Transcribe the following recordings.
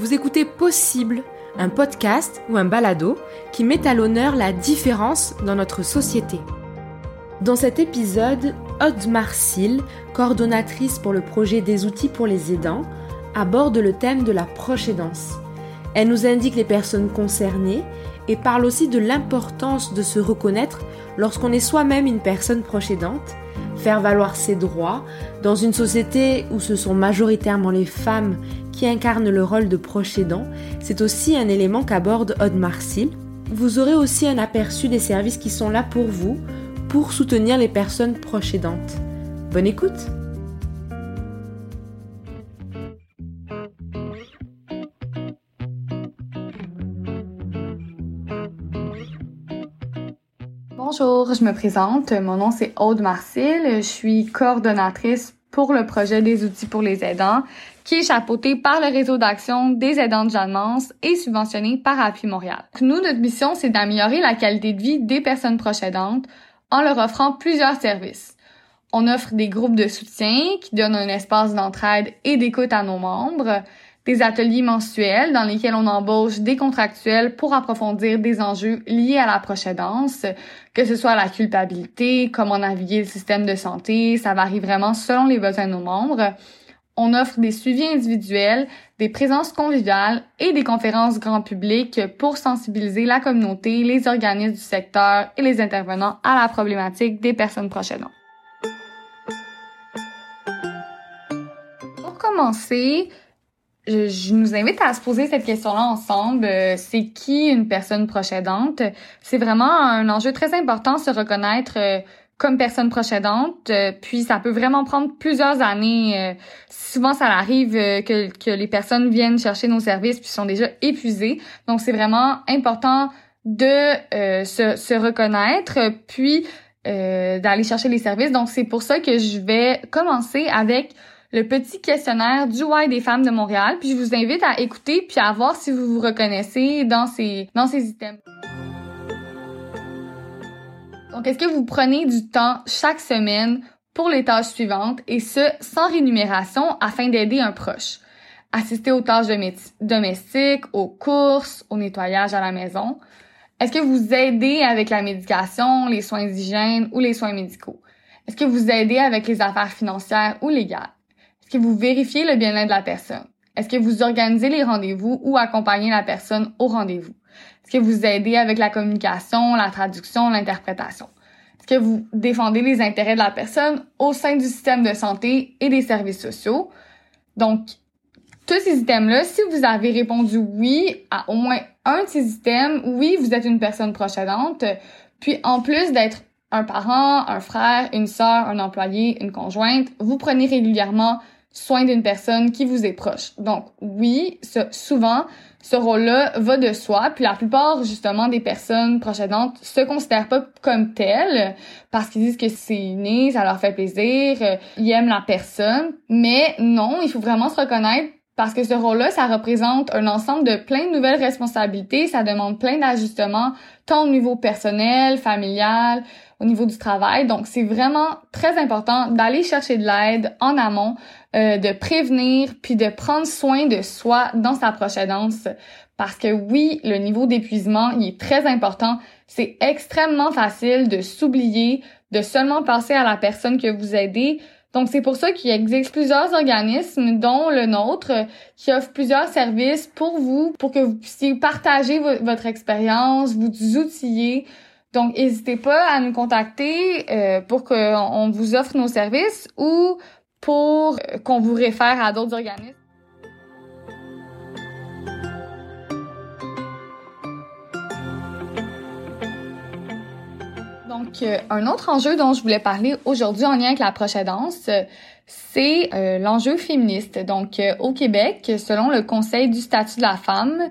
Vous écoutez Possible, un podcast ou un balado qui met à l'honneur la différence dans notre société. Dans cet épisode, Aude Marcil, coordonnatrice pour le projet des outils pour les aidants, aborde le thème de la proche. Elle nous indique les personnes concernées et parle aussi de l'importance de se reconnaître lorsqu'on est soi-même une personne proche faire valoir ses droits dans une société où ce sont majoritairement les femmes qui incarne le rôle de proche aidant, c'est aussi un élément qu'aborde Aude Marcil. Vous aurez aussi un aperçu des services qui sont là pour vous, pour soutenir les personnes proches aidantes. Bonne écoute Bonjour, je me présente. Mon nom c'est Aude Marcil. Je suis coordonnatrice pour le projet des outils pour les aidants, qui est chapeauté par le réseau d'action des aidants de Jeanne-Mance et subventionné par Appui Montréal. Nous, notre mission, c'est d'améliorer la qualité de vie des personnes proches aidantes en leur offrant plusieurs services. On offre des groupes de soutien qui donnent un espace d'entraide et d'écoute à nos membres, des ateliers mensuels dans lesquels on embauche des contractuels pour approfondir des enjeux liés à la prochaine-danse, que ce soit la culpabilité, comment naviguer le système de santé, ça varie vraiment selon les besoins de nos membres. On offre des suivis individuels, des présences conviviales et des conférences grand public pour sensibiliser la communauté, les organismes du secteur et les intervenants à la problématique des personnes prochaines. Pour commencer, je, nous invite à se poser cette question-là ensemble. Euh, c'est qui une personne proche? C'est vraiment un enjeu très important, se reconnaître euh, comme personne proche. Euh, puis ça peut vraiment prendre plusieurs années. souvent, ça arrive que, que les personnes viennent chercher nos services puis sont déjà épuisées. Donc, c'est vraiment important de se, se reconnaître, puis d'aller chercher les services. Donc, c'est pour ça que je vais commencer avec le petit questionnaire du Y des femmes de Montréal. Puis je vous invite à écouter puis à voir si vous vous reconnaissez dans ces, dans ces items. Donc, est-ce que vous prenez du temps chaque semaine pour les tâches suivantes et ce, sans rémunération afin d'aider un proche? Assister aux tâches domestiques, aux courses, au nettoyage à la maison. Est-ce que vous aidez avec la médication, les soins d'hygiène ou les soins médicaux? Est-ce que vous aidez avec les affaires financières ou légales? Est-ce que vous vérifiez le bien-être de la personne? Est-ce que vous organisez les rendez-vous ou accompagnez la personne au rendez-vous? Est-ce que vous aidez avec la communication, la traduction, l'interprétation? Est-ce que vous défendez les intérêts de la personne au sein du système de santé et des services sociaux? Donc, tous ces items-là, si vous avez répondu oui à au moins un de ces items, oui, vous êtes une personne proche. Puis, en plus d'être un parent, un frère, une sœur, un employé, une conjointe, vous prenez régulièrement soin d'une personne qui vous est proche. Donc oui, ce, souvent, ce rôle-là va de soi, puis la plupart justement des personnes proches se considèrent pas comme telles parce qu'ils disent que c'est né, ça leur fait plaisir, euh, ils aiment la personne, mais non, il faut vraiment se reconnaître parce que ce rôle-là, ça représente un ensemble de plein de nouvelles responsabilités, ça demande plein d'ajustements, tant au niveau personnel, familial, au niveau du travail. Donc, c'est vraiment très important d'aller chercher de l'aide en amont, euh, de prévenir, puis de prendre soin de soi dans sa prochaine danse. Parce que oui, le niveau d'épuisement, il est très important. C'est extrêmement facile de s'oublier, de seulement penser à la personne que vous aidez. Donc, c'est pour ça qu'il existe plusieurs organismes, dont le nôtre, qui offrent plusieurs services pour vous, pour que vous puissiez partager votre expérience, vous outiller, donc, n'hésitez pas à nous contacter euh, pour qu'on vous offre nos services ou pour euh, qu'on vous réfère à d'autres organismes. Donc, euh, un autre enjeu dont je voulais parler aujourd'hui en lien avec la prochaine danse, c'est l'enjeu féministe. Donc, au Québec, selon le Conseil du statut de la femme,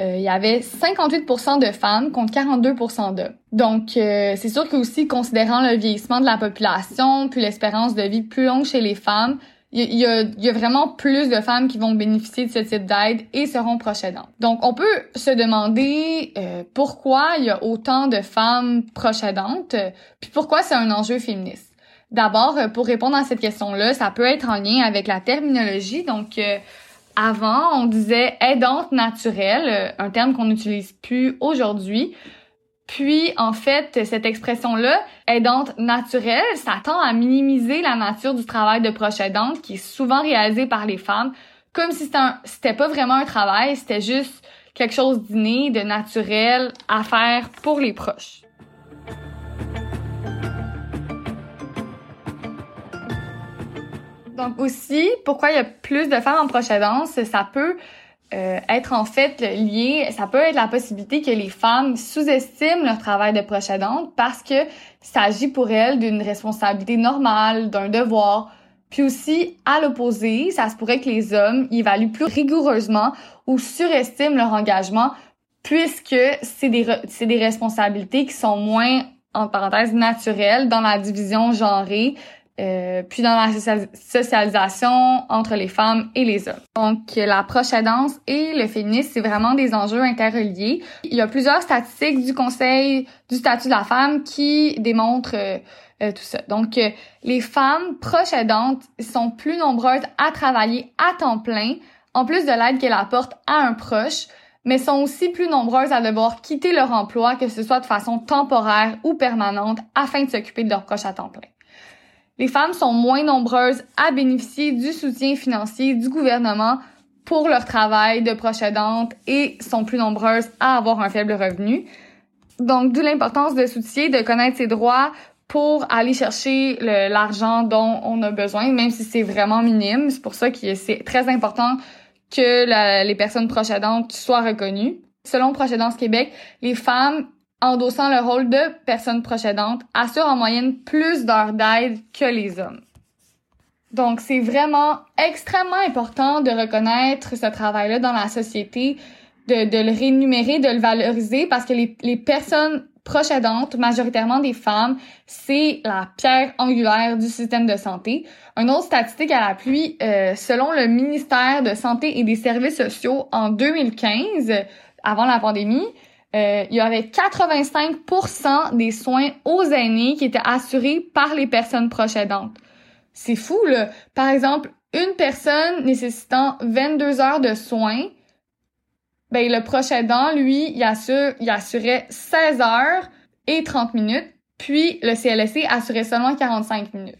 euh, il y avait 58% de femmes contre 42% d'hommes. Donc, euh, c'est sûr que aussi, considérant le vieillissement de la population, puis l'espérance de vie plus longue chez les femmes, il y, a, y, a, vraiment plus de femmes qui vont bénéficier de ce type d'aide et seront proches aidantes. Donc, on peut se demander euh, pourquoi il y a autant de femmes proches aidantes, puis pourquoi c'est un enjeu féministe? D'abord, pour répondre à cette question-là, ça peut être en lien avec la terminologie. Donc, avant, on disait aidante naturelle, un terme qu'on n'utilise plus aujourd'hui. Puis, en fait, cette expression-là, aidante naturelle, ça tend à minimiser la nature du travail de proche aidante qui est souvent réalisé par les femmes, comme si c'était pas vraiment un travail, c'était juste quelque chose d'inné, de naturel à faire pour les proches. Donc aussi, pourquoi il y a plus de femmes en proche aidance, ça peut euh, être en fait lié, ça peut être la possibilité que les femmes sous-estiment leur travail de proche aidante parce que ça agit pour elles d'une responsabilité normale, d'un devoir. Puis aussi, à l'opposé, ça se pourrait que les hommes y évaluent plus rigoureusement ou surestiment leur engagement puisque c'est des, c'est des responsabilités qui sont moins, en parenthèse, naturelles dans la division genrée euh, puis dans la socialisation entre les femmes et les hommes. Donc la proche aidance et le féminisme, c'est vraiment des enjeux interreliés. Il y a plusieurs statistiques du Conseil du statut de la femme qui démontrent euh, euh, tout ça. Donc les femmes proches aidantes sont plus nombreuses à travailler à temps plein, en plus de l'aide qu'elles apportent à un proche, mais sont aussi plus nombreuses à devoir quitter leur emploi, que ce soit de façon temporaire ou permanente, afin de s'occuper de leur proche à temps plein les femmes sont moins nombreuses à bénéficier du soutien financier du gouvernement pour leur travail de proche aidante et sont plus nombreuses à avoir un faible revenu. Donc, d'où l'importance de soutien, de connaître ses droits pour aller chercher l'argent dont on a besoin, même si c'est vraiment minime. C'est pour ça que c'est très important que les personnes proches aidantes soient reconnues. Selon Proche Aidance Québec, les femmes endossant le rôle de personne proche assurent en moyenne plus d'heures d'aide que les hommes. Donc, c'est vraiment extrêmement important de reconnaître ce travail-là dans la société, de, de, le rémunérer, de le valoriser, parce que les, les personnes proches majoritairement des femmes, c'est la pierre angulaire du système de santé. Une autre statistique à l'appui, euh, selon le ministère de Santé et des Services sociaux, en 2015, avant la pandémie, euh, il y avait 85% des soins aux aînés qui étaient assurés par les personnes proches. C'est fou, là. Par exemple, une personne nécessitant 22 heures de soins, ben, le proche lui, il, assure, il assurait 16 heures et 30 minutes, puis le CLSC assurait seulement 45 minutes.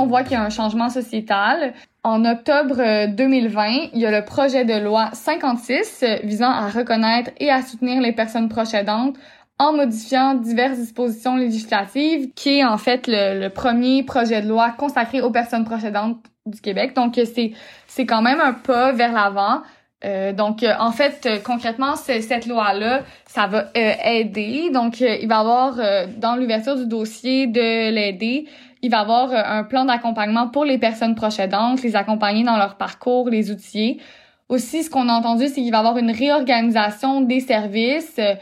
On voit qu'il y a un changement sociétal. En octobre 2020, euh, il y a le projet de loi 56 euh, visant à reconnaître et à soutenir les personnes proches aidantes en modifiant diverses dispositions législatives, qui est en fait le, premier projet de loi consacré aux personnes proches aidantes du Québec. Donc c'est c'est quand même un pas vers l'avant. Euh, donc, en fait, concrètement, cette loi-là, ça va aider. Donc, il va y avoir dans l'ouverture du dossier de l'aider, il va avoir euh, un plan d'accompagnement pour les personnes proches les accompagner dans leur parcours, les outiller. Aussi, ce qu'on a entendu, c'est qu'il va avoir une réorganisation des services, euh,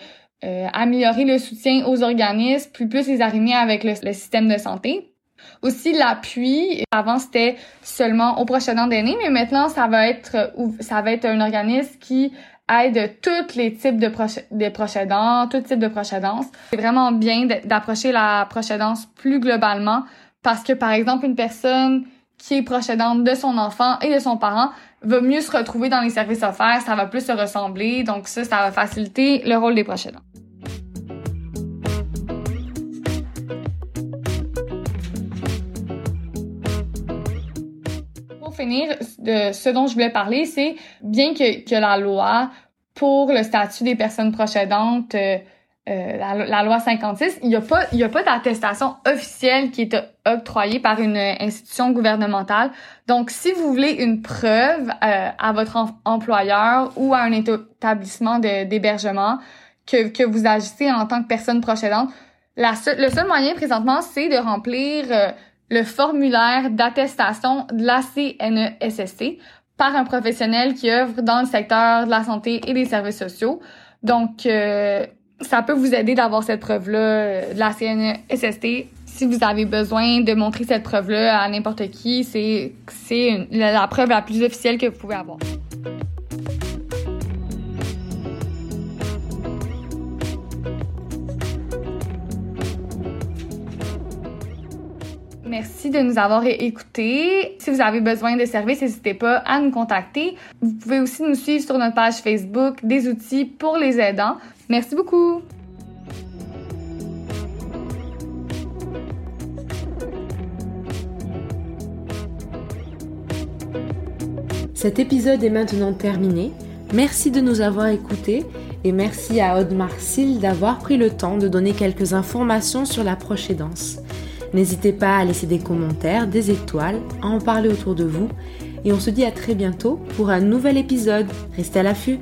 euh, améliorer le soutien aux organismes, plus plus les arrimer avec le, système de santé. Aussi l'appui, avant c'était seulement aux proches aidants d'aînés, mais maintenant ça va être un organisme qui aide tous les types de proches de proches aidants, tout type de proches aidants. C'est vraiment bien d'approcher la proche plus globalement parce que, par exemple, une personne qui est proche de son enfant et de son parent va mieux se retrouver dans les services offerts, ça va plus se ressembler, donc ça, ça va faciliter le rôle des proches. Pour finir, de ce dont je voulais parler, c'est bien que, que la loi pour le statut des personnes proches euh, euh, la, loi 56, il n'y a pas, il pas d'attestation officielle qui est octroyée par une institution gouvernementale. Donc, si vous voulez une preuve euh, à votre employeur ou à un établissement d'hébergement que, que vous agissez en tant que personne procédante, la le seul moyen présentement, c'est de remplir euh, le formulaire d'attestation de la CNESST par un professionnel qui œuvre dans le secteur de la santé et des services sociaux. Donc, ça peut vous aider d'avoir cette preuve-là euh, de la CNSST. Si vous avez besoin de montrer cette preuve-là à n'importe qui, c'est c'est la preuve la plus officielle que vous pouvez avoir. Merci de nous avoir écoutés. Si vous avez besoin de services, n'hésitez pas à nous contacter. Vous pouvez aussi nous suivre sur notre page Facebook des outils pour les aidants. Merci beaucoup. Cet épisode est maintenant terminé. Merci de nous avoir écoutés et merci à Aude Marcil d'avoir pris le temps de donner quelques informations sur la prochaine danse. N'hésitez pas à laisser des commentaires, des étoiles, à en parler autour de vous et on se dit à très bientôt pour un nouvel épisode. Restez à l'affût